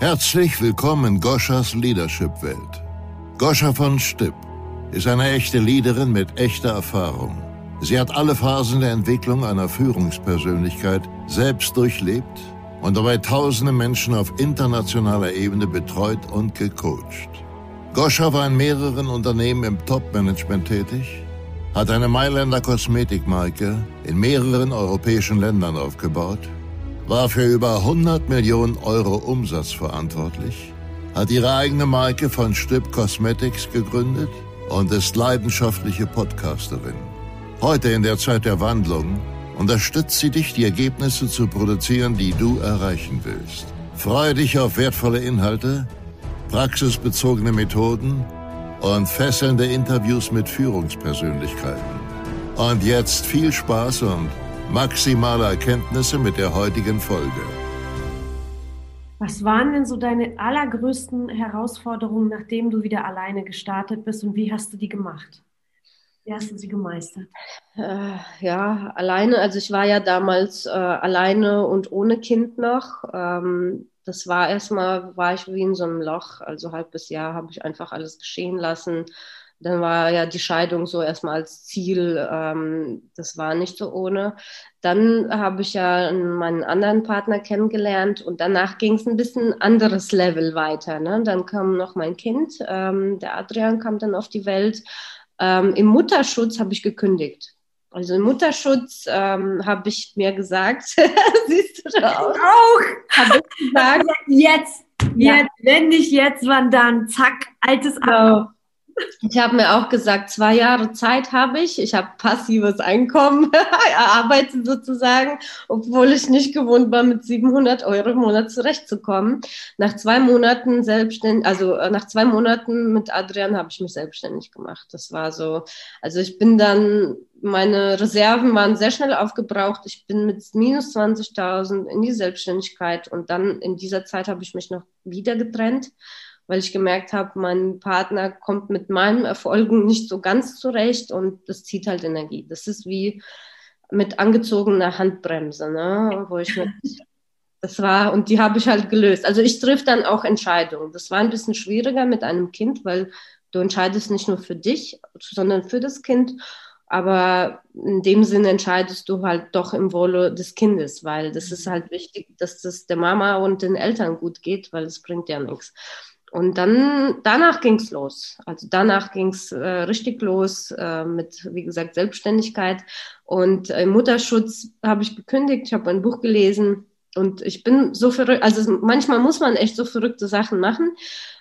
Herzlich willkommen in Goschas Leadership-Welt. Goscha von Stipp ist eine echte Leaderin mit echter Erfahrung. Sie hat alle Phasen der Entwicklung einer Führungspersönlichkeit selbst durchlebt und dabei tausende Menschen auf internationaler Ebene betreut und gecoacht. Goscha war in mehreren Unternehmen im Top-Management tätig, hat eine Mailänder Kosmetikmarke in mehreren europäischen Ländern aufgebaut, war für über 100 Millionen Euro Umsatz verantwortlich, hat ihre eigene Marke von Stipp Cosmetics gegründet und ist leidenschaftliche Podcasterin. Heute in der Zeit der Wandlung unterstützt sie dich, die Ergebnisse zu produzieren, die du erreichen willst. Freue dich auf wertvolle Inhalte, praxisbezogene Methoden und fesselnde Interviews mit Führungspersönlichkeiten. Und jetzt viel Spaß und maximale Erkenntnisse mit der heutigen Folge. Was waren denn so deine allergrößten Herausforderungen, nachdem du wieder alleine gestartet bist und wie hast du die gemacht? Wie hast du sie gemeistert? Äh, ja, alleine. Also ich war ja damals äh, alleine und ohne Kind noch. Ähm, das war erstmal, war ich wie in so einem Loch. Also halbes Jahr habe ich einfach alles geschehen lassen. Dann war ja die Scheidung so erstmal als Ziel. Ähm, das war nicht so ohne. Dann habe ich ja meinen anderen Partner kennengelernt und danach ging es ein bisschen anderes Level weiter. Ne? Dann kam noch mein Kind, ähm, der Adrian kam dann auf die Welt. Ähm, Im Mutterschutz habe ich gekündigt. Also im Mutterschutz ähm, habe ich mir gesagt, siehst du da auch? Auch! Habe ich gesagt, jetzt, jetzt, ja. wenn nicht jetzt, wann dann? Zack, altes genau. Ich habe mir auch gesagt, zwei Jahre Zeit habe ich. Ich habe passives Einkommen erarbeitet sozusagen, obwohl ich nicht gewohnt war, mit 700 Euro im Monat zurechtzukommen. Nach zwei Monaten selbstständig, also äh, nach zwei Monaten mit Adrian habe ich mich selbstständig gemacht. Das war so, also ich bin dann, meine Reserven waren sehr schnell aufgebraucht. Ich bin mit minus 20.000 in die Selbstständigkeit und dann in dieser Zeit habe ich mich noch wieder getrennt weil ich gemerkt habe, mein Partner kommt mit meinen Erfolgen nicht so ganz zurecht und das zieht halt Energie. Das ist wie mit angezogener Handbremse, ne? wo ich mit, das war, und die habe ich halt gelöst. Also ich triff dann auch Entscheidungen. Das war ein bisschen schwieriger mit einem Kind, weil du entscheidest nicht nur für dich, sondern für das Kind. Aber in dem Sinne entscheidest du halt doch im Wohle des Kindes, weil das ist halt wichtig, dass das der Mama und den Eltern gut geht, weil es bringt ja nichts. Und dann, danach ging's los. Also danach ging's äh, richtig los äh, mit, wie gesagt, Selbstständigkeit. Und im Mutterschutz habe ich gekündigt, ich habe ein Buch gelesen und ich bin so verrückt, also manchmal muss man echt so verrückte Sachen machen.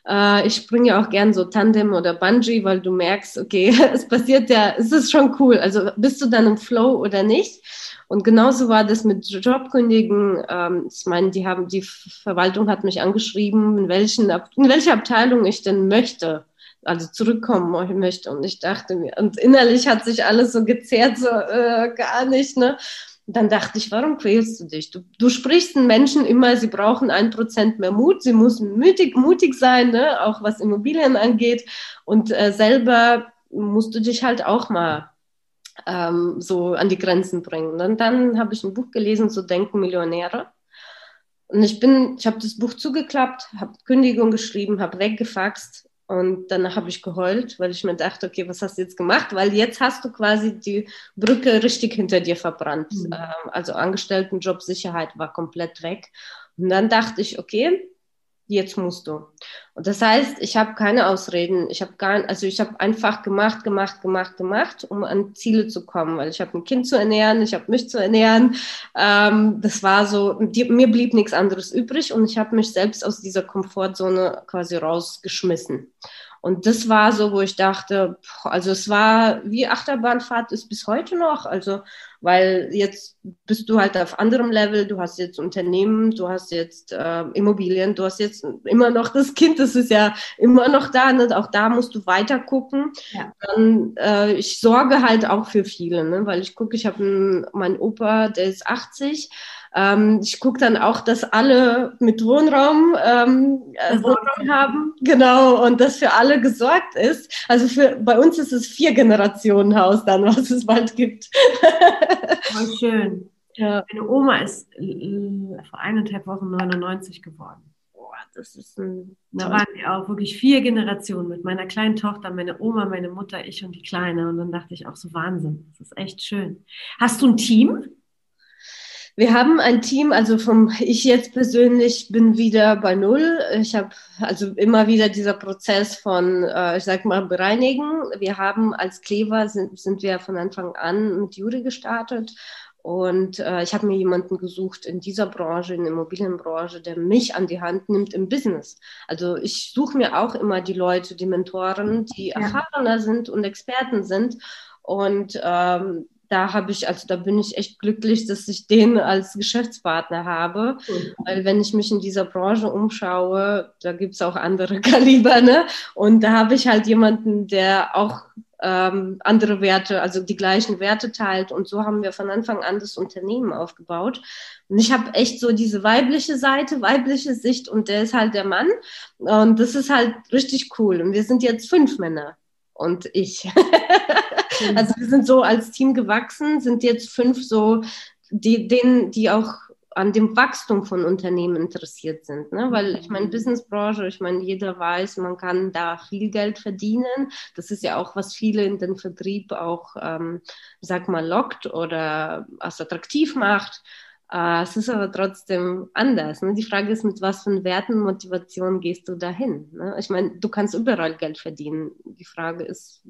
Äh, ich springe auch gern so Tandem oder Bungee, weil du merkst, okay, es passiert ja, es ist schon cool. Also bist du dann im Flow oder nicht? Und genauso war das mit Jobkündigen. Ähm, ich meine, die haben, die Verwaltung hat mich angeschrieben, in welchen, in welche Abteilung ich denn möchte also zurückkommen möchte. Und ich dachte mir, und innerlich hat sich alles so gezehrt, so äh, gar nicht, ne? Dann dachte ich, warum quälst du dich? Du, du sprichst den Menschen immer, sie brauchen ein Prozent mehr Mut, sie müssen mutig, mutig sein, ne? auch was Immobilien angeht. Und äh, selber musst du dich halt auch mal ähm, so an die Grenzen bringen. Und dann habe ich ein Buch gelesen, so denken Millionäre. Und ich bin, ich habe das Buch zugeklappt, habe Kündigung geschrieben, habe weggefaxt und danach habe ich geheult, weil ich mir dachte, okay, was hast du jetzt gemacht? Weil jetzt hast du quasi die Brücke richtig hinter dir verbrannt. Mhm. Also Angestelltenjob, Sicherheit war komplett weg. Und dann dachte ich, okay, jetzt musst du. Und das heißt, ich habe keine Ausreden. Ich habe gar, also ich habe einfach gemacht, gemacht, gemacht, gemacht, um an Ziele zu kommen, weil ich habe ein Kind zu ernähren, ich habe mich zu ernähren. Ähm, das war so, die, mir blieb nichts anderes übrig und ich habe mich selbst aus dieser Komfortzone quasi rausgeschmissen. Und das war so, wo ich dachte, also es war wie Achterbahnfahrt ist bis heute noch. Also weil jetzt bist du halt auf anderem Level, du hast jetzt Unternehmen, du hast jetzt äh, Immobilien, du hast jetzt immer noch das Kind, das ist ja immer noch da, ne? auch da musst du weiter gucken. Ja. Dann, äh, ich sorge halt auch für viele, ne? weil ich gucke, ich habe meinen Opa, der ist 80, ähm, ich gucke dann auch, dass alle mit Wohnraum, ähm, äh, Wohnraum haben, genau, und dass für alle gesorgt ist. Also für, bei uns ist es vier Generationen Haus dann, was es bald gibt. Voll schön. Ja. Meine Oma ist vor eineinhalb Wochen 99 geworden. Boah, das ist ein. Da waren wir auch wirklich vier Generationen mit meiner kleinen Tochter, meine Oma, meine Mutter, ich und die Kleine. Und dann dachte ich auch so Wahnsinn. Das ist echt schön. Hast du ein Team? Wir haben ein Team, also vom ich jetzt persönlich bin wieder bei null. Ich habe also immer wieder dieser Prozess von, äh, ich sag mal, bereinigen. Wir haben als Klever sind, sind wir von Anfang an mit Juri gestartet und äh, ich habe mir jemanden gesucht in dieser Branche, in der Immobilienbranche, der mich an die Hand nimmt im Business. Also ich suche mir auch immer die Leute, die Mentoren, die ja. erfahrener sind und Experten sind. Und ähm, da habe ich, also da bin ich echt glücklich, dass ich den als Geschäftspartner habe. Mhm. Weil wenn ich mich in dieser Branche umschaue, da gibt es auch andere Kaliber, ne? Und da habe ich halt jemanden, der auch ähm, andere Werte, also die gleichen Werte teilt. Und so haben wir von Anfang an das Unternehmen aufgebaut. Und ich habe echt so diese weibliche Seite, weibliche Sicht und der ist halt der Mann. Und das ist halt richtig cool. Und wir sind jetzt fünf Männer und ich. also wir sind so als Team gewachsen, sind jetzt fünf so, die, denen, die auch an dem Wachstum von Unternehmen interessiert sind. Ne? Weil ich meine, Businessbranche, ich meine, jeder weiß, man kann da viel Geld verdienen. Das ist ja auch, was viele in den Vertrieb auch, ähm, sag mal, lockt oder als attraktiv macht. Äh, es ist aber trotzdem anders. Ne? Die Frage ist, mit was für Werten, Motivation gehst du dahin? Ne? Ich meine, du kannst überall Geld verdienen. Die Frage ist,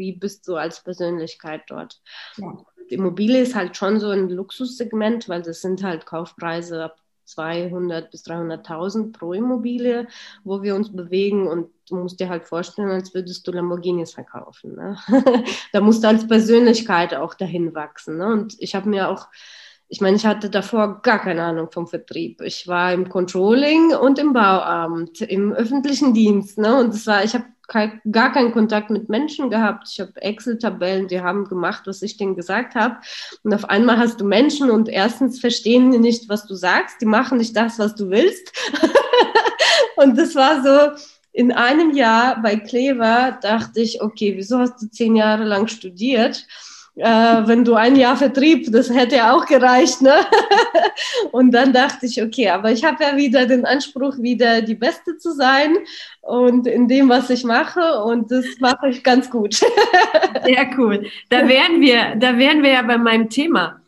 wie bist du als Persönlichkeit dort? Ja. Immobilie ist halt schon so ein Luxussegment, weil das sind halt Kaufpreise ab 200 bis 300.000 pro Immobilie, wo wir uns bewegen und du musst dir halt vorstellen, als würdest du Lamborghinis verkaufen. Ne? da musst du als Persönlichkeit auch dahin wachsen. Ne? Und ich habe mir auch ich meine, ich hatte davor gar keine Ahnung vom Vertrieb. Ich war im Controlling und im Bauamt, im öffentlichen Dienst. Ne? Und es war, ich habe kein, gar keinen Kontakt mit Menschen gehabt. Ich habe Excel-Tabellen, die haben gemacht, was ich denen gesagt habe. Und auf einmal hast du Menschen und erstens verstehen die nicht, was du sagst. Die machen nicht das, was du willst. und das war so, in einem Jahr bei Clever dachte ich, okay, wieso hast du zehn Jahre lang studiert? Äh, wenn du ein Jahr Vertrieb, das hätte ja auch gereicht. Ne? und dann dachte ich, okay, aber ich habe ja wieder den Anspruch, wieder die Beste zu sein und in dem, was ich mache und das mache ich ganz gut. Sehr cool. Da wären wir, da wären wir ja bei meinem Thema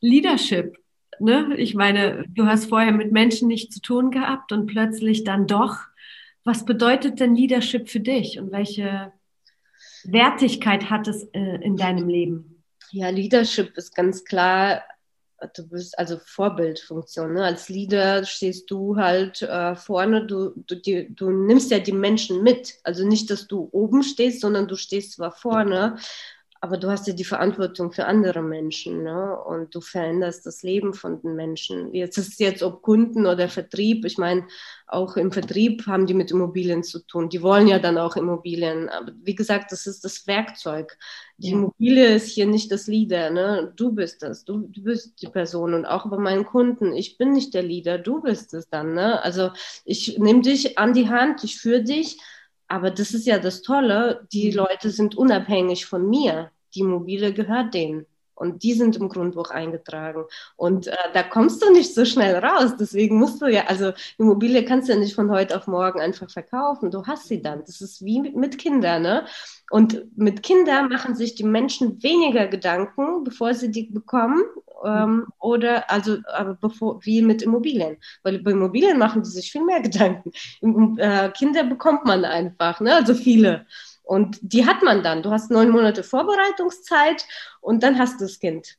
Leadership. Ne? Ich meine, du hast vorher mit Menschen nichts zu tun gehabt und plötzlich dann doch. Was bedeutet denn Leadership für dich und welche Wertigkeit hat es äh, in deinem Leben? Ja, Leadership ist ganz klar, du bist also Vorbildfunktion. Ne? Als Leader stehst du halt äh, vorne, du, du, die, du nimmst ja die Menschen mit. Also nicht, dass du oben stehst, sondern du stehst zwar vorne, aber du hast ja die Verantwortung für andere Menschen ne? und du veränderst das Leben von den Menschen. Jetzt ist es jetzt ob Kunden oder Vertrieb. Ich meine, auch im Vertrieb haben die mit Immobilien zu tun. Die wollen ja dann auch Immobilien. Aber wie gesagt, das ist das Werkzeug. Die Immobilie ist hier nicht das Leader. Ne? Du bist das. Du, du bist die Person. Und auch bei meinen Kunden. Ich bin nicht der Leader. Du bist es dann. Ne? Also ich nehme dich an die Hand. Ich führe dich aber das ist ja das Tolle, die mhm. Leute sind unabhängig von mir. Die Immobilie gehört denen. Und die sind im Grundbuch eingetragen. Und äh, da kommst du nicht so schnell raus. Deswegen musst du ja, also Immobilie kannst du ja nicht von heute auf morgen einfach verkaufen. Du hast sie dann. Das ist wie mit, mit Kindern. Ne? Und mit Kindern machen sich die Menschen weniger Gedanken, bevor sie die bekommen. Ähm, oder also aber bevor, wie mit Immobilien. Weil bei Immobilien machen die sich viel mehr Gedanken. Äh, Kinder bekommt man einfach, ne? also viele. Und die hat man dann. Du hast neun Monate Vorbereitungszeit und dann hast du das Kind.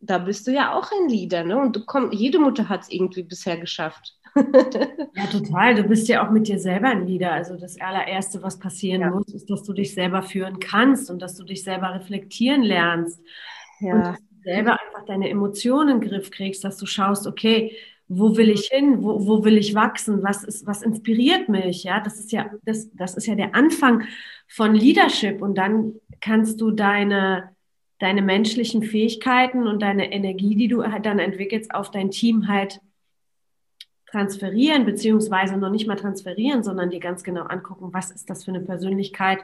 Da bist du ja auch ein Leader, ne? Und du komm, jede Mutter hat es irgendwie bisher geschafft. ja, total. Du bist ja auch mit dir selber ein Leader. Also das allererste, was passieren ja. muss, ist, dass du dich selber führen kannst und dass du dich selber reflektieren lernst. Ja. Und dass du selber einfach deine Emotionen in den Griff kriegst, dass du schaust, okay, wo will ich hin, wo, wo will ich wachsen, was ist, was inspiriert mich, ja, das ist ja, das, das ist ja der Anfang von Leadership. Und dann kannst du deine, deine menschlichen Fähigkeiten und deine Energie, die du halt dann entwickelst, auf dein Team halt transferieren, beziehungsweise noch nicht mal transferieren, sondern dir ganz genau angucken, was ist das für eine Persönlichkeit,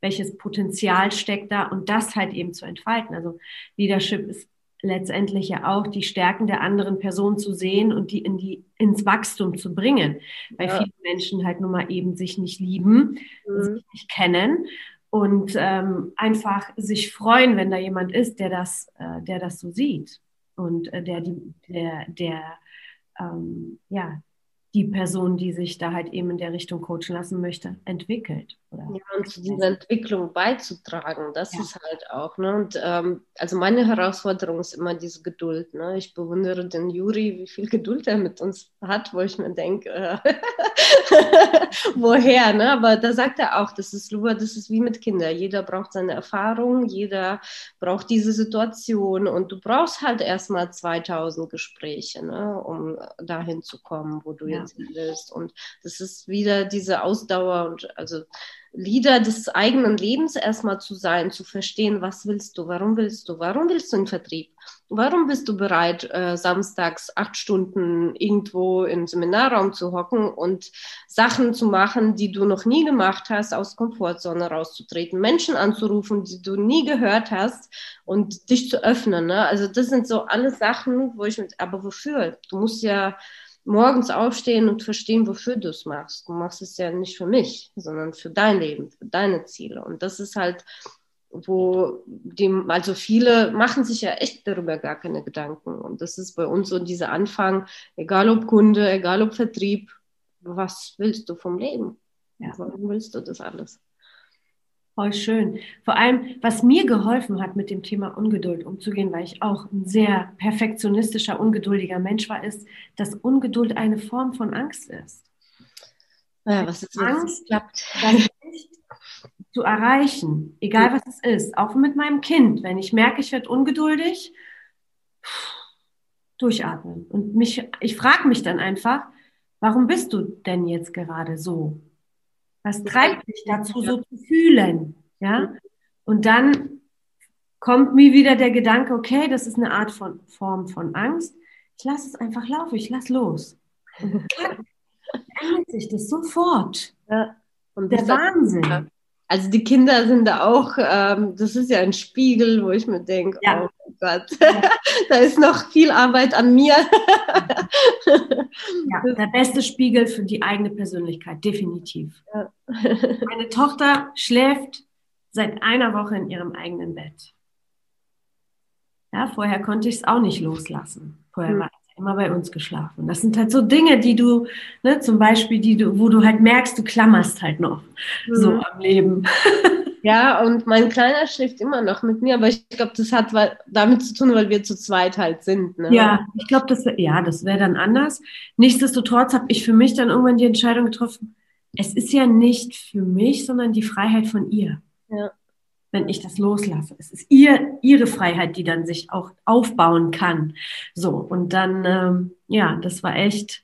welches Potenzial steckt da und das halt eben zu entfalten. Also Leadership ist letztendlich ja auch die Stärken der anderen Person zu sehen und die in die ins Wachstum zu bringen, weil ja. viele Menschen halt nun mal eben sich nicht lieben, mhm. sich nicht kennen und ähm, einfach sich freuen, wenn da jemand ist, der das, äh, der das so sieht und äh, der die, der, der ähm, ja die Person, die sich da halt eben in der Richtung coachen lassen möchte, entwickelt. Oder ja, und zu dieser Entwicklung beizutragen, das ja. ist halt auch. Ne? Und ähm, also meine Herausforderung ist immer diese Geduld. Ne? Ich bewundere den Juri, wie viel Geduld er mit uns hat, wo ich mir denke, äh, woher? Ne? Aber da sagt er auch, das ist nur, das ist wie mit Kindern. Jeder braucht seine Erfahrung, jeder braucht diese Situation und du brauchst halt erstmal 2000 Gespräche, ne? um dahin zu kommen, wo du ja. jetzt willst. Und das ist wieder diese Ausdauer und also Leader des eigenen Lebens erstmal zu sein, zu verstehen, was willst du, warum willst du, warum willst du in Vertrieb, warum bist du bereit, äh, samstags acht Stunden irgendwo im Seminarraum zu hocken und Sachen zu machen, die du noch nie gemacht hast, aus Komfortzone rauszutreten, Menschen anzurufen, die du nie gehört hast und dich zu öffnen. Ne? Also das sind so alle Sachen, wo ich mit, aber wofür? Du musst ja morgens aufstehen und verstehen, wofür du es machst. Du machst es ja nicht für mich, sondern für dein Leben, für deine Ziele. Und das ist halt, wo die, also viele machen sich ja echt darüber gar keine Gedanken. Und das ist bei uns so dieser Anfang, egal ob Kunde, egal ob Vertrieb, was willst du vom Leben? Ja. Warum willst du das alles? Voll schön. Vor allem, was mir geholfen hat, mit dem Thema Ungeduld umzugehen, weil ich auch ein sehr perfektionistischer, ungeduldiger Mensch war, ist, dass Ungeduld eine Form von Angst ist. Ja, was ist Angst, klappt. das nicht zu erreichen, egal was es ist. Auch mit meinem Kind, wenn ich merke, ich werde ungeduldig, durchatmen. Und mich, ich frage mich dann einfach, warum bist du denn jetzt gerade so? Was treibt dich dazu, so zu fühlen? Ja? Und dann kommt mir wieder der Gedanke, okay, das ist eine Art von Form von Angst. Ich lasse es einfach laufen, ich lasse los. Und ändert sich das sofort. Ja. Der Wahnsinn. Also die Kinder sind da auch, ähm, das ist ja ein Spiegel, wo ich mir denke, ja. oh Gott, da ist noch viel Arbeit an mir. ja, der beste Spiegel für die eigene Persönlichkeit, definitiv. Ja. Meine Tochter schläft seit einer Woche in ihrem eigenen Bett. Ja, vorher konnte ich es auch nicht loslassen. Vorher hm. war immer bei uns geschlafen. Das sind halt so Dinge, die du, ne, zum Beispiel, die du, wo du halt merkst, du klammerst halt noch mhm. so am Leben. Ja, und mein Kleiner schläft immer noch mit mir, aber ich glaube, das hat damit zu tun, weil wir zu zweit halt sind. Ne? Ja, ich glaube, das wäre, ja, das wäre dann anders. Nichtsdestotrotz habe ich für mich dann irgendwann die Entscheidung getroffen, es ist ja nicht für mich, sondern die Freiheit von ihr. Ja wenn ich das loslasse. Es ist ihr, ihre Freiheit, die dann sich auch aufbauen kann. So, und dann, ähm, ja, das war echt,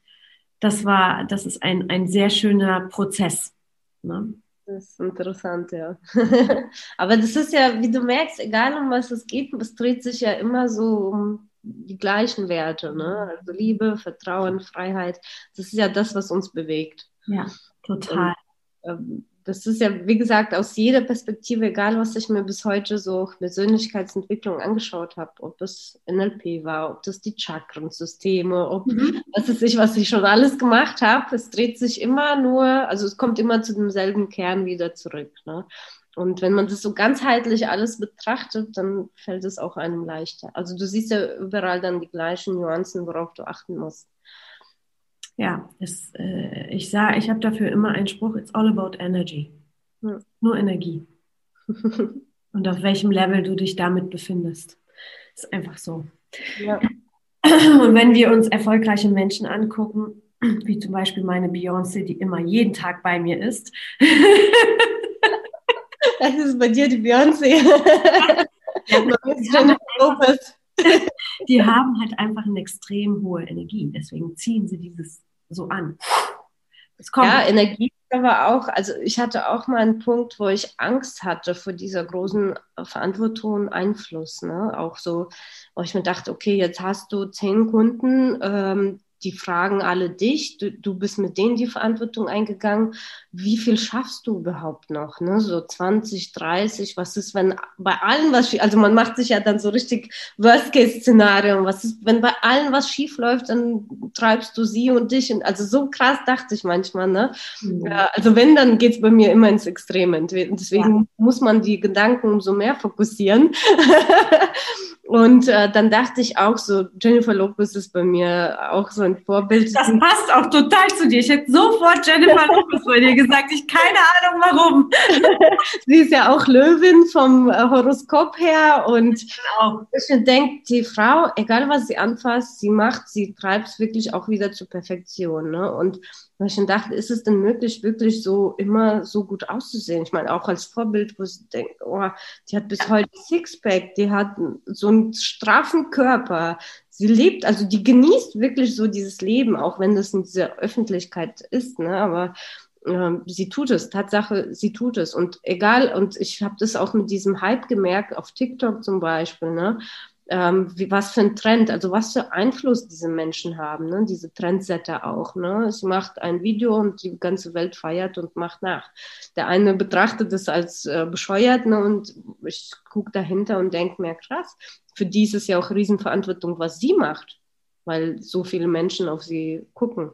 das war, das ist ein, ein sehr schöner Prozess. Ne? Das ist interessant, ja. Aber das ist ja, wie du merkst, egal um was es geht, es dreht sich ja immer so um die gleichen Werte, ne? Also Liebe, Vertrauen, Freiheit. Das ist ja das, was uns bewegt. Ja, total. Und, ähm, das ist ja, wie gesagt, aus jeder Perspektive, egal was ich mir bis heute so Persönlichkeitsentwicklung angeschaut habe, ob es NLP war, ob das die Chakrensysteme, ob mhm. was ist ich, was ich schon alles gemacht habe, es dreht sich immer nur, also es kommt immer zu demselben Kern wieder zurück. Ne? Und wenn man das so ganzheitlich alles betrachtet, dann fällt es auch einem leichter. Also du siehst ja überall dann die gleichen Nuancen, worauf du achten musst ja, es, äh, ich sage, ich habe dafür immer einen Spruch, it's all about energy. Ja. Nur Energie. Und auf welchem Level du dich damit befindest. Ist einfach so. Ja. Und wenn wir uns erfolgreiche Menschen angucken, wie zum Beispiel meine Beyoncé, die immer jeden Tag bei mir ist. das ist bei dir die Beyoncé. die haben halt einfach eine extrem hohe Energie. Deswegen ziehen sie dieses so an. Ja, Energie aber auch, also ich hatte auch mal einen Punkt, wo ich Angst hatte vor dieser großen Verantwortung und Einfluss. Ne? Auch so, wo ich mir dachte, okay, jetzt hast du zehn Kunden, ähm, die fragen alle dich, du, du bist mit denen die Verantwortung eingegangen. Wie viel schaffst du überhaupt noch? Ne? So 20, 30, was ist, wenn bei allen was, also man macht sich ja dann so richtig Worst-Case-Szenario. Was ist, wenn bei allen was schief läuft, dann treibst du sie und dich. Und also so krass dachte ich manchmal. Ne? Mhm. Ja, also wenn, dann geht's bei mir immer ins Extreme. Deswegen ja. muss man die Gedanken umso mehr fokussieren. Und äh, dann dachte ich auch so, Jennifer Lopez ist bei mir auch so ein Vorbild. Das passt auch total zu dir. Ich hätte sofort Jennifer Lopez bei dir gesagt. Ich keine Ahnung warum. Sie ist ja auch Löwin vom äh, Horoskop her und genau. ich denke, die Frau, egal was sie anfasst, sie macht, sie treibt es wirklich auch wieder zur Perfektion. Ne? Und weil ich dann dachte, ist es denn möglich, wirklich so immer so gut auszusehen? Ich meine, auch als Vorbild, wo ich denke, oh, die hat bis heute Sixpack, die hat so einen straffen Körper. Sie lebt, also die genießt wirklich so dieses Leben, auch wenn das in dieser Öffentlichkeit ist, ne? Aber ähm, sie tut es, Tatsache, sie tut es. Und egal, und ich habe das auch mit diesem Hype gemerkt, auf TikTok zum Beispiel, ne? Ähm, wie, was für ein Trend, also was für Einfluss diese Menschen haben, ne? diese Trendsetter auch. Ne? Sie macht ein Video und die ganze Welt feiert und macht nach. Der eine betrachtet es als äh, bescheuert ne? und ich gucke dahinter und denke mir, krass, für die ist es ja auch Riesenverantwortung, was sie macht, weil so viele Menschen auf sie gucken.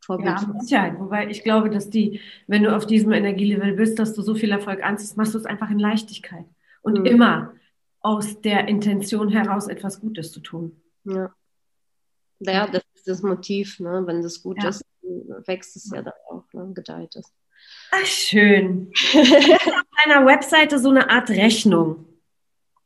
Vorbild. Ja, mit Sicherheit. Wobei ich glaube, dass die, wenn du auf diesem Energielevel bist, dass du so viel Erfolg anziehst, machst du es einfach in Leichtigkeit. Und mhm. immer aus der Intention heraus etwas Gutes zu tun. Ja, ja das ist das Motiv. Ne? Wenn das gut ja. ist, wächst es ja dann auch, ne? gedeiht es. Ach, schön. auf deiner Webseite so eine Art Rechnung.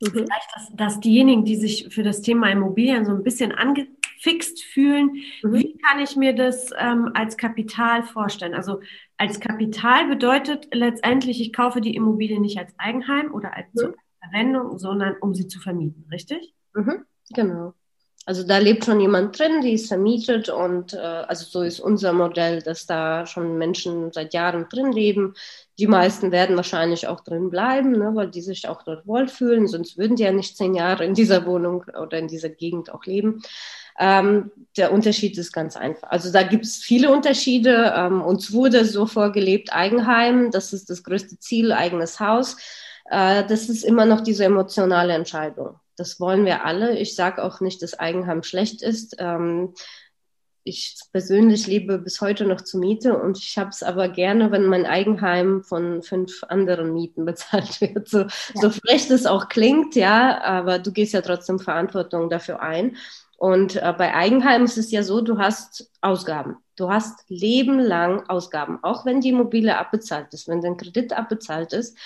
Mhm. Vielleicht, dass, dass diejenigen, die sich für das Thema Immobilien so ein bisschen angefixt fühlen, mhm. wie kann ich mir das ähm, als Kapital vorstellen? Also als Kapital bedeutet letztendlich, ich kaufe die Immobilie nicht als Eigenheim oder als mhm. Verwendung, sondern um sie zu vermieten, richtig? Mhm, genau. Also da lebt schon jemand drin, die ist vermietet und äh, also so ist unser Modell, dass da schon Menschen seit Jahren drin leben. Die meisten werden wahrscheinlich auch drin bleiben, ne, weil die sich auch dort wohlfühlen, sonst würden die ja nicht zehn Jahre in dieser Wohnung oder in dieser Gegend auch leben. Ähm, der Unterschied ist ganz einfach. Also da gibt es viele Unterschiede. Ähm, uns wurde so vorgelebt, Eigenheim, das ist das größte Ziel, eigenes Haus äh, das ist immer noch diese emotionale Entscheidung. Das wollen wir alle. Ich sage auch nicht, dass Eigenheim schlecht ist. Ähm, ich persönlich lebe bis heute noch zur Miete und ich habe es aber gerne, wenn mein Eigenheim von fünf anderen Mieten bezahlt wird. So, ja. so frech das auch klingt, ja, aber du gehst ja trotzdem Verantwortung dafür ein. Und äh, bei Eigenheim ist es ja so, du hast Ausgaben. Du hast lebenlang Ausgaben, auch wenn die Immobilie abbezahlt ist, wenn dein Kredit abbezahlt ist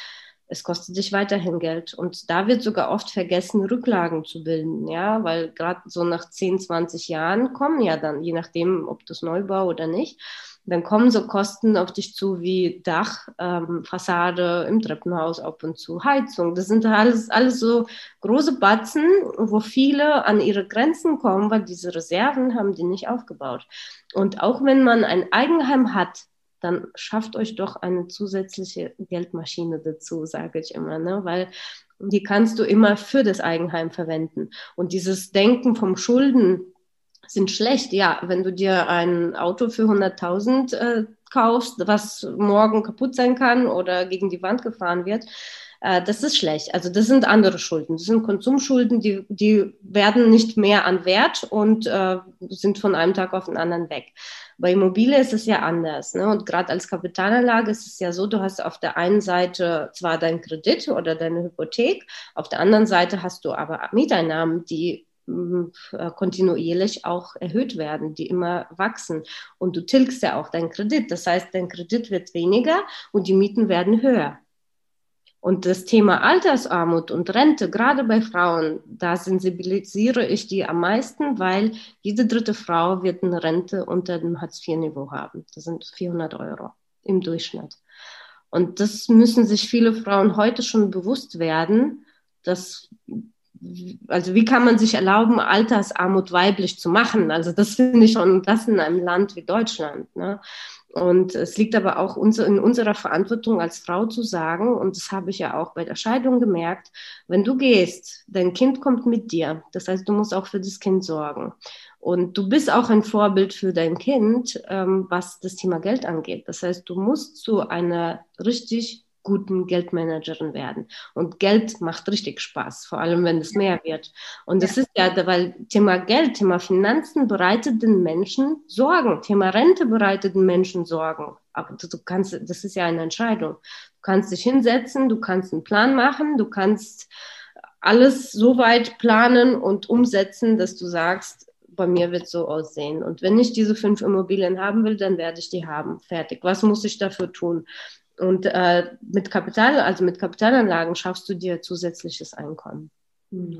es kostet dich weiterhin Geld. Und da wird sogar oft vergessen, Rücklagen zu bilden, ja, weil gerade so nach 10, 20 Jahren kommen ja dann, je nachdem, ob das Neubau oder nicht, dann kommen so Kosten auf dich zu wie Dach, ähm, Fassade im Treppenhaus ab und zu, Heizung. Das sind alles, alles so große Batzen, wo viele an ihre Grenzen kommen, weil diese Reserven haben die nicht aufgebaut. Und auch wenn man ein Eigenheim hat, dann schafft euch doch eine zusätzliche Geldmaschine dazu, sage ich immer, ne? weil die kannst du immer für das Eigenheim verwenden. Und dieses Denken vom Schulden sind schlecht. Ja, wenn du dir ein Auto für 100.000 äh, kaufst, was morgen kaputt sein kann oder gegen die Wand gefahren wird, äh, das ist schlecht. Also das sind andere Schulden. Das sind Konsumschulden, die, die werden nicht mehr an Wert und äh, sind von einem Tag auf den anderen weg. Bei Immobilie ist es ja anders. Ne? Und gerade als Kapitalanlage ist es ja so, du hast auf der einen Seite zwar deinen Kredit oder deine Hypothek, auf der anderen Seite hast du aber Mieteinnahmen, die mm, äh, kontinuierlich auch erhöht werden, die immer wachsen. Und du tilgst ja auch deinen Kredit. Das heißt, dein Kredit wird weniger und die Mieten werden höher. Und das Thema Altersarmut und Rente, gerade bei Frauen, da sensibilisiere ich die am meisten, weil jede dritte Frau wird eine Rente unter dem Hartz-IV-Niveau haben. Das sind 400 Euro im Durchschnitt. Und das müssen sich viele Frauen heute schon bewusst werden, dass also wie kann man sich erlauben, Altersarmut weiblich zu machen? Also das finde ich schon das in einem Land wie Deutschland. Ne? Und es liegt aber auch in unserer Verantwortung als Frau zu sagen, und das habe ich ja auch bei der Scheidung gemerkt, wenn du gehst, dein Kind kommt mit dir. Das heißt, du musst auch für das Kind sorgen. Und du bist auch ein Vorbild für dein Kind, ähm, was das Thema Geld angeht. Das heißt, du musst zu einer richtig guten Geldmanagerin werden. Und Geld macht richtig Spaß, vor allem wenn es mehr wird. Und das ist ja, weil Thema Geld, Thema Finanzen bereitet den Menschen Sorgen, Thema Rente bereitet den Menschen Sorgen. Aber du kannst, das ist ja eine Entscheidung. Du kannst dich hinsetzen, du kannst einen Plan machen, du kannst alles so weit planen und umsetzen, dass du sagst, bei mir wird so aussehen. Und wenn ich diese fünf Immobilien haben will, dann werde ich die haben. Fertig. Was muss ich dafür tun? Und äh, mit Kapital, also mit Kapitalanlagen schaffst du dir zusätzliches Einkommen.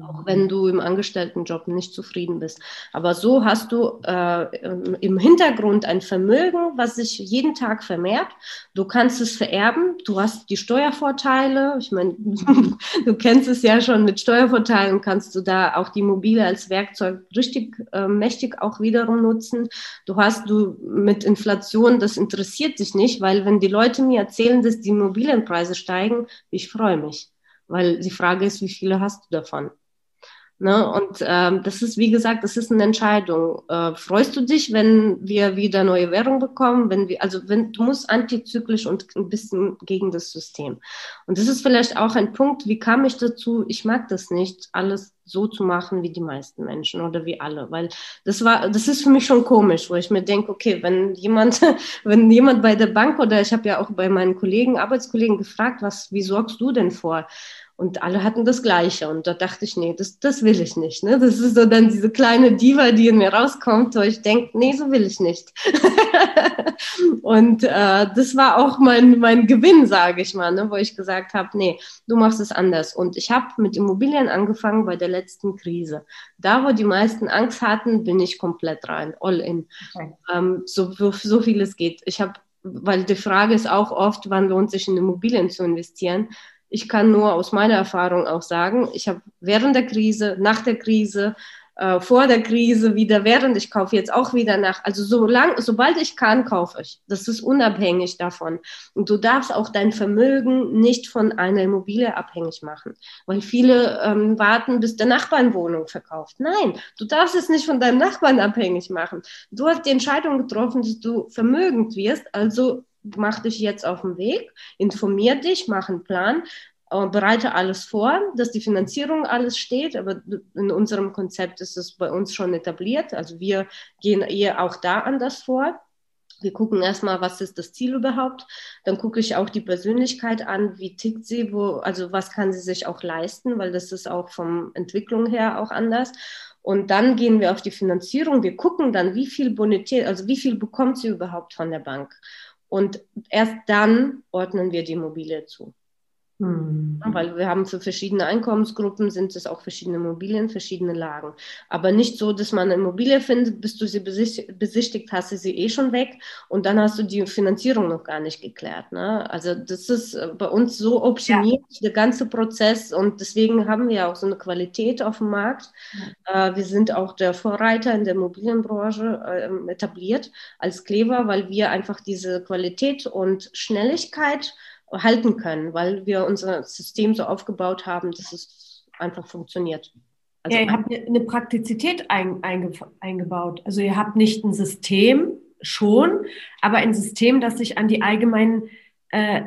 Auch wenn du im Angestelltenjob nicht zufrieden bist. Aber so hast du äh, im Hintergrund ein Vermögen, was sich jeden Tag vermehrt. Du kannst es vererben. Du hast die Steuervorteile. Ich meine, du kennst es ja schon mit Steuervorteilen, kannst du da auch die Mobile als Werkzeug richtig äh, mächtig auch wiederum nutzen. Du hast du mit Inflation, das interessiert dich nicht, weil wenn die Leute mir erzählen, dass die Immobilienpreise steigen, ich freue mich. Weil die Frage ist, wie viele hast du davon? Ne? Und ähm, das ist, wie gesagt, das ist eine Entscheidung. Äh, freust du dich, wenn wir wieder neue Währung bekommen? Wenn wir, also wenn du musst antizyklisch und ein bisschen gegen das System. Und das ist vielleicht auch ein Punkt, wie kam ich dazu? Ich mag das nicht, alles so zu machen wie die meisten Menschen oder wie alle, weil das war, das ist für mich schon komisch, wo ich mir denke, okay, wenn jemand, wenn jemand bei der Bank oder ich habe ja auch bei meinen Kollegen, Arbeitskollegen gefragt, was, wie sorgst du denn vor? Und alle hatten das Gleiche. Und da dachte ich, nee, das, das will ich nicht. Ne? Das ist so dann diese kleine Diva, die in mir rauskommt, wo ich denke, nee, so will ich nicht. und äh, das war auch mein, mein Gewinn, sage ich mal, ne? wo ich gesagt habe, nee, du machst es anders. Und ich habe mit Immobilien angefangen bei der letzten Krise. Da, wo die meisten Angst hatten, bin ich komplett rein, all in. Okay. Ähm, so, so viel es geht. Ich habe weil die Frage ist auch oft, wann lohnt sich in Immobilien zu investieren. Ich kann nur aus meiner Erfahrung auch sagen, ich habe während der Krise, nach der Krise, äh, vor der Krise wieder während, ich kaufe jetzt auch wieder nach. Also so lang, sobald ich kann, kaufe ich. Das ist unabhängig davon. Und du darfst auch dein Vermögen nicht von einer Immobilie abhängig machen, weil viele ähm, warten, bis der Nachbarn Wohnung verkauft. Nein, du darfst es nicht von deinem Nachbarn abhängig machen. Du hast die Entscheidung getroffen, dass du vermögend wirst, also mach dich jetzt auf den Weg, informier dich, mach einen Plan, äh, bereite alles vor, dass die Finanzierung alles steht, aber in unserem Konzept ist es bei uns schon etabliert. Also wir gehen eher auch da anders vor. Wir gucken erstmal, was ist das Ziel überhaupt. Dann gucke ich auch die Persönlichkeit an, wie tickt sie, wo, also was kann sie sich auch leisten, weil das ist auch vom Entwicklung her auch anders. Und dann gehen wir auf die Finanzierung. Wir gucken dann, wie viel Bonität, also wie viel bekommt sie überhaupt von der Bank. Und erst dann ordnen wir die Immobilie zu. Mhm. Weil wir haben für verschiedene Einkommensgruppen sind es auch verschiedene Immobilien, verschiedene Lagen. Aber nicht so, dass man eine Immobilie findet, bis du sie besichtigt, hast du sie eh schon weg und dann hast du die Finanzierung noch gar nicht geklärt. Ne? Also das ist äh, bei uns so optimiert, ja. der ganze Prozess und deswegen haben wir auch so eine Qualität auf dem Markt. Äh, wir sind auch der Vorreiter in der Immobilienbranche äh, etabliert als Kleber, weil wir einfach diese Qualität und Schnelligkeit halten können, weil wir unser System so aufgebaut haben, dass es einfach funktioniert. Also ja, ihr habt eine Praktizität ein, einge, eingebaut. Also ihr habt nicht ein System, schon, aber ein System, das sich an die allgemeinen äh,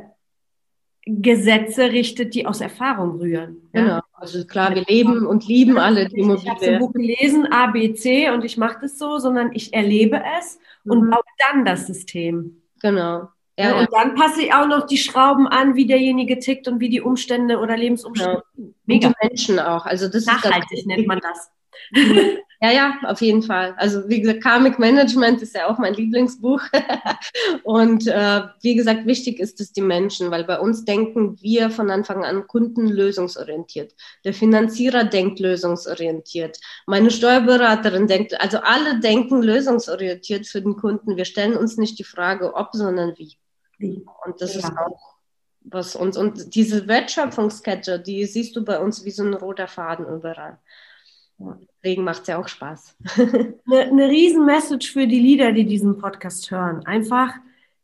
Gesetze richtet, die aus Erfahrung rühren. Ja? Genau. Also klar, wir leben und lieben alle die Immobilien. Ich habe ein Buch gelesen, A, B, C und ich mache das so, sondern ich erlebe es mhm. und baue dann das System. Genau. Ja, ja, und dann passe ich auch noch die Schrauben an, wie derjenige tickt und wie die Umstände oder Lebensumstände. Ja. Mega. Menschen auch. Also das Nachhaltig ist nennt man das. Ja, ja, auf jeden Fall. Also wie gesagt, Karmic Management ist ja auch mein Lieblingsbuch. Und äh, wie gesagt, wichtig ist es die Menschen, weil bei uns denken wir von Anfang an Kunden lösungsorientiert. Der Finanzierer denkt lösungsorientiert. Meine Steuerberaterin denkt, also alle denken lösungsorientiert für den Kunden. Wir stellen uns nicht die Frage, ob, sondern wie. Und das ja. ist auch was uns, und diese Wertschöpfungskette, die siehst du bei uns wie so ein roter Faden überall. Deswegen macht es ja auch Spaß. eine, eine riesen Message für die Lieder, die diesen Podcast hören. Einfach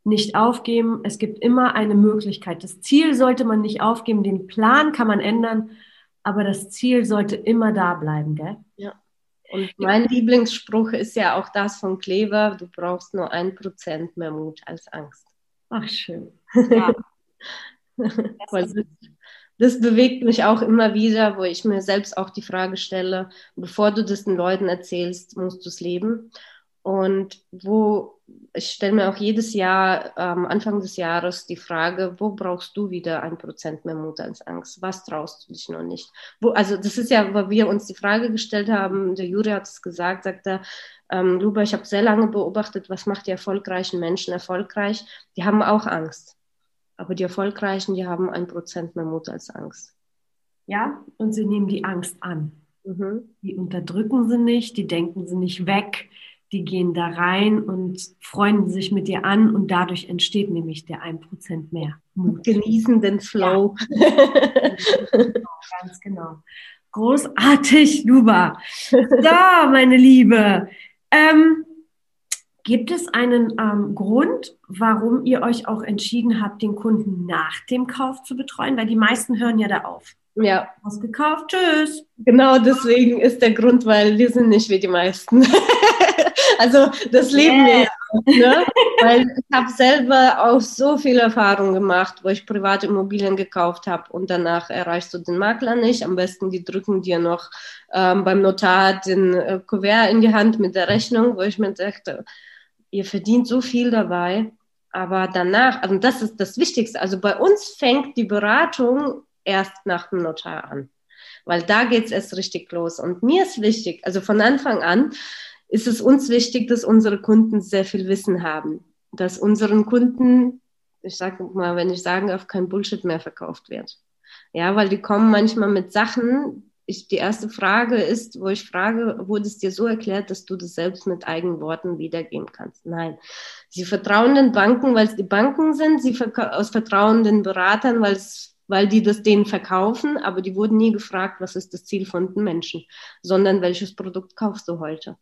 nicht aufgeben. Es gibt immer eine Möglichkeit. Das Ziel sollte man nicht aufgeben. Den Plan kann man ändern, aber das Ziel sollte immer da bleiben, gell? Ja. Und mein Lieblingsspruch ist ja auch das von Kleber, du brauchst nur ein Prozent mehr Mut als Angst. Ach, schön. Ja. das, das bewegt mich auch immer wieder, wo ich mir selbst auch die Frage stelle, bevor du das den Leuten erzählst, musst du es leben. Und wo ich stelle mir auch jedes Jahr am Anfang des Jahres die Frage, wo brauchst du wieder ein Prozent mehr Mut als Angst? Was traust du dich noch nicht? Wo, also das ist ja, wo wir uns die Frage gestellt haben, der Juri hat es gesagt, sagt er, ähm, Luba, ich habe sehr lange beobachtet, was macht die erfolgreichen Menschen erfolgreich? Die haben auch Angst. Aber die Erfolgreichen, die haben ein Prozent mehr Mut als Angst. Ja, und sie nehmen die Angst an. Mhm. Die unterdrücken sie nicht, die denken sie nicht weg, die gehen da rein und freuen sich mit dir an und dadurch entsteht nämlich der 1% mehr. Mut. Genießen den Flow. Ja. Ganz genau. Großartig, Luba. So, meine Liebe. Ähm, gibt es einen ähm, Grund, warum ihr euch auch entschieden habt, den Kunden nach dem Kauf zu betreuen? Weil die meisten hören ja da auf. Ja. Ausgekauft, tschüss. Genau deswegen ist der Grund, weil wir sind nicht wie die meisten. also das leben yeah. wir ja ne? Weil ich habe selber auch so viel Erfahrung gemacht, wo ich private Immobilien gekauft habe und danach erreichst du den Makler nicht. Am besten die drücken dir noch ähm, beim Notar den äh, Kuvert in die Hand mit der Rechnung, wo ich mir dachte, ihr verdient so viel dabei. Aber danach, also das ist das Wichtigste. Also bei uns fängt die Beratung erst nach dem Notar an. Weil da geht es erst richtig los. Und mir ist wichtig, also von Anfang an ist es uns wichtig, dass unsere Kunden sehr viel Wissen haben. Dass unseren Kunden, ich sage mal, wenn ich sagen darf, kein Bullshit mehr verkauft wird. Ja, weil die kommen manchmal mit Sachen, ich, die erste Frage ist, wo ich frage, wurde es dir so erklärt, dass du das selbst mit eigenen Worten wiedergeben kannst? Nein. Sie vertrauen den Banken, weil es die Banken sind, sie aus vertrauen den Beratern, weil es weil die das denen verkaufen, aber die wurden nie gefragt, was ist das Ziel von den Menschen, sondern welches Produkt kaufst du heute?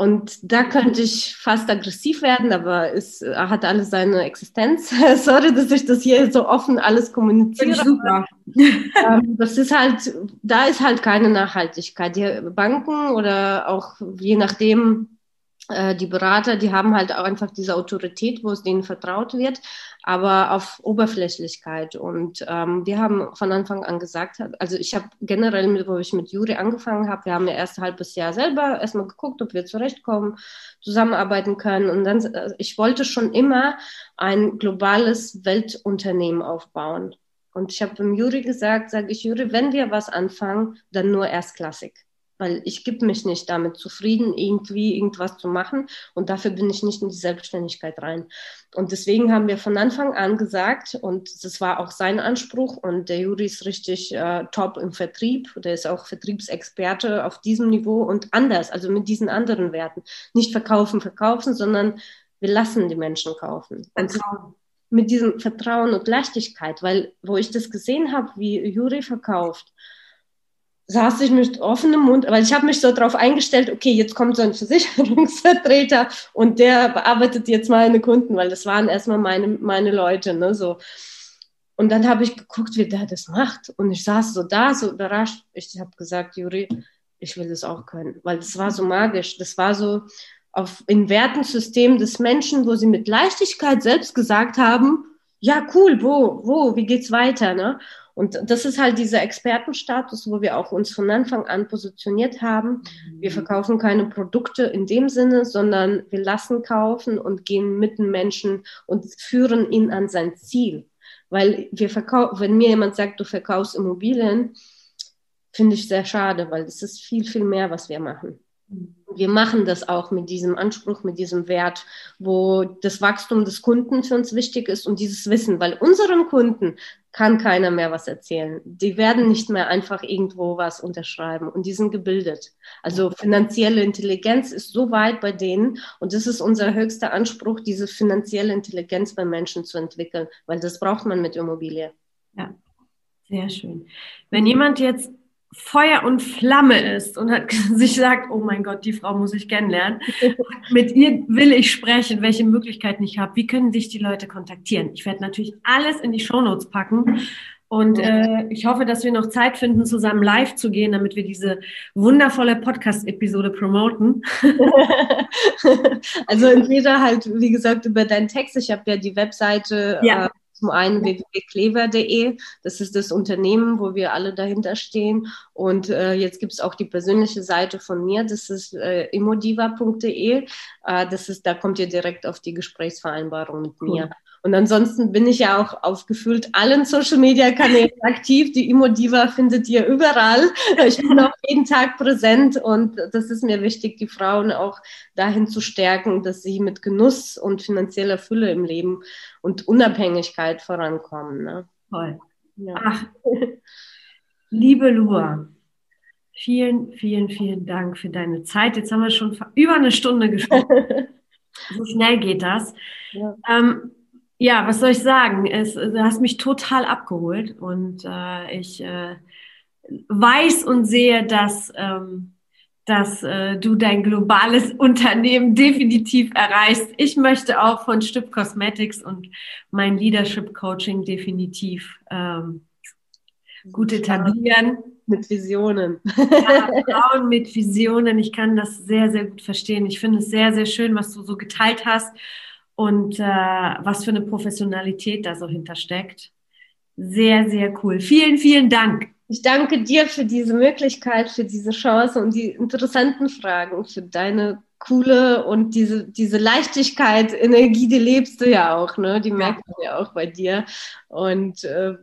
Und da könnte ich fast aggressiv werden, aber es hat alles seine Existenz. Sorry, dass ich das hier so offen alles kommuniziere. Super. Ähm, das ist halt, da ist halt keine Nachhaltigkeit. Die Banken oder auch je nachdem, äh, die Berater, die haben halt auch einfach diese Autorität, wo es denen vertraut wird, aber auf Oberflächlichkeit. Und ähm, wir haben von Anfang an gesagt, also ich habe generell, wo ich mit Juri angefangen habe, wir haben ja erst ein halbes Jahr selber erstmal geguckt, ob wir zurechtkommen, zusammenarbeiten können. Und dann, äh, ich wollte schon immer ein globales Weltunternehmen aufbauen. Und ich habe dem Juri gesagt, sage ich, Juri, wenn wir was anfangen, dann nur erstklassig weil ich gebe mich nicht damit zufrieden, irgendwie irgendwas zu machen und dafür bin ich nicht in die Selbstständigkeit rein. Und deswegen haben wir von Anfang an gesagt, und das war auch sein Anspruch, und der Juri ist richtig äh, top im Vertrieb, der ist auch Vertriebsexperte auf diesem Niveau und anders, also mit diesen anderen Werten. Nicht verkaufen, verkaufen, sondern wir lassen die Menschen kaufen. Vertrauen. mit diesem Vertrauen und Leichtigkeit, weil wo ich das gesehen habe, wie Juri verkauft, saß ich mit offenem Mund, weil ich habe mich so darauf eingestellt, okay, jetzt kommt so ein Versicherungsvertreter und der bearbeitet jetzt meine Kunden, weil das waren erstmal meine, meine Leute, ne, so. Und dann habe ich geguckt, wie der das macht und ich saß so da, so überrascht. Ich habe gesagt, Juri, ich will das auch können, weil das war so magisch, das war so auf in Wertensystem des Menschen, wo sie mit Leichtigkeit selbst gesagt haben, ja, cool, wo, wo, wie geht's weiter, ne? Und das ist halt dieser Expertenstatus, wo wir auch uns von Anfang an positioniert haben. Wir mhm. verkaufen keine Produkte in dem Sinne, sondern wir lassen kaufen und gehen mit dem Menschen und führen ihn an sein Ziel. Weil wir verkaufen, wenn mir jemand sagt, du verkaufst Immobilien, finde ich sehr schade, weil das ist viel, viel mehr, was wir machen. Wir machen das auch mit diesem Anspruch, mit diesem Wert, wo das Wachstum des Kunden für uns wichtig ist und dieses Wissen, weil unseren Kunden kann keiner mehr was erzählen. Die werden nicht mehr einfach irgendwo was unterschreiben und die sind gebildet. Also finanzielle Intelligenz ist so weit bei denen und das ist unser höchster Anspruch, diese finanzielle Intelligenz bei Menschen zu entwickeln, weil das braucht man mit Immobilie. Ja, sehr schön. Wenn jemand jetzt Feuer und Flamme ist und hat sich sagt, oh mein Gott, die Frau muss ich kennenlernen. Mit ihr will ich sprechen, welche Möglichkeiten ich habe. Wie können sich die Leute kontaktieren? Ich werde natürlich alles in die Shownotes packen. Und äh, ich hoffe, dass wir noch Zeit finden, zusammen live zu gehen, damit wir diese wundervolle Podcast-Episode promoten. also entweder halt, wie gesagt, über deinen Text. Ich habe ja die Webseite ja. Äh, zum einen www.clever.de, das ist das Unternehmen, wo wir alle dahinter stehen. Und äh, jetzt gibt es auch die persönliche Seite von mir, das ist äh, immodiva.de. Äh, das ist, da kommt ihr direkt auf die Gesprächsvereinbarung mit mir. Cool. Und ansonsten bin ich ja auch auf gefühlt allen Social Media Kanälen aktiv. Die Immodiva findet ihr überall. Ich bin auch jeden Tag präsent und das ist mir wichtig, die Frauen auch dahin zu stärken, dass sie mit Genuss und finanzieller Fülle im Leben und Unabhängigkeit vorankommen. Ne? Toll. Ja. Ach, liebe Lua, vielen, vielen, vielen Dank für deine Zeit. Jetzt haben wir schon über eine Stunde gesprochen. so schnell geht das. Ja. Ähm, ja, was soll ich sagen? Es, du hast mich total abgeholt und äh, ich äh, weiß und sehe, dass, ähm, dass äh, du dein globales Unternehmen definitiv erreichst. Ich möchte auch von Stück Cosmetics und mein Leadership Coaching definitiv ähm, gut etablieren. Mit Visionen. Ja, Frauen mit Visionen. Ich kann das sehr, sehr gut verstehen. Ich finde es sehr, sehr schön, was du so geteilt hast und äh, was für eine Professionalität da so hintersteckt. Sehr, sehr cool. Vielen, vielen Dank. Ich danke dir für diese Möglichkeit, für diese Chance und die interessanten Fragen, für deine coole und diese, diese Leichtigkeit, Energie, die lebst du ja auch, ne? Die merkt man ja auch bei dir. Und äh,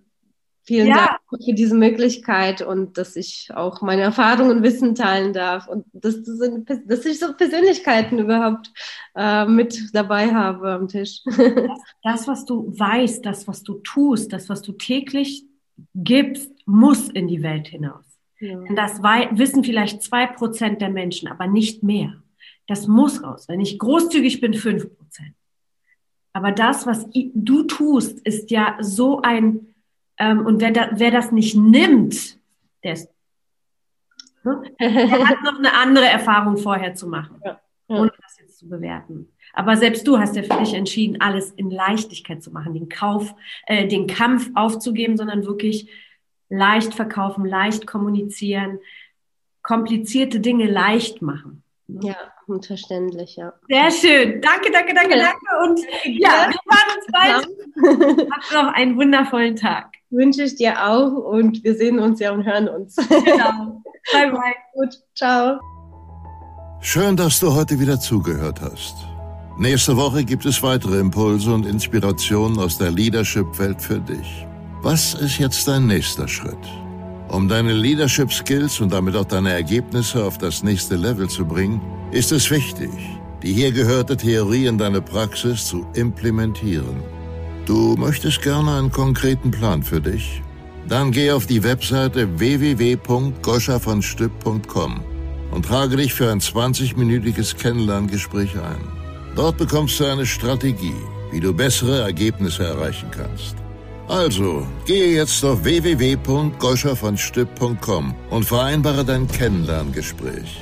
Vielen ja. Dank für diese Möglichkeit und dass ich auch meine Erfahrungen und Wissen teilen darf und dass, dass ich so Persönlichkeiten überhaupt äh, mit dabei habe am Tisch. Das, das, was du weißt, das, was du tust, das, was du täglich gibst, muss in die Welt hinaus. Ja. Und das wissen vielleicht zwei Prozent der Menschen, aber nicht mehr. Das muss raus. Wenn ich großzügig bin, fünf Prozent. Aber das, was du tust, ist ja so ein ähm, und wer, da, wer das nicht nimmt, der, ist, ne? der hat noch eine andere Erfahrung vorher zu machen, ja. Ja. ohne das jetzt zu bewerten. Aber selbst du hast ja für dich entschieden, alles in Leichtigkeit zu machen, den Kauf, äh, den Kampf aufzugeben, sondern wirklich leicht verkaufen, leicht kommunizieren, komplizierte Dinge leicht machen. Ja, unverständlich, ja. Sehr schön. Danke, danke, danke, danke. Und ja, wir fahren uns bald. Habt noch einen wundervollen Tag. Wünsche ich dir auch und wir sehen uns ja und hören uns. Genau. Bye, bye. Gut, ciao. Schön, dass du heute wieder zugehört hast. Nächste Woche gibt es weitere Impulse und Inspirationen aus der Leadership-Welt für dich. Was ist jetzt dein nächster Schritt? Um deine Leadership Skills und damit auch deine Ergebnisse auf das nächste Level zu bringen, ist es wichtig, die hier gehörte Theorie in deine Praxis zu implementieren. Du möchtest gerne einen konkreten Plan für dich? Dann geh auf die Webseite www.goschavonstück.com und trage dich für ein 20-minütiges Kennenlerngespräch ein. Dort bekommst du eine Strategie, wie du bessere Ergebnisse erreichen kannst. Also, gehe jetzt auf www.goscha und vereinbare dein Kennenlerngespräch.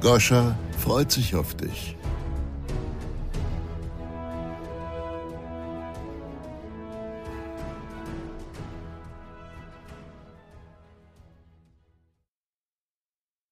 Goscha freut sich auf dich.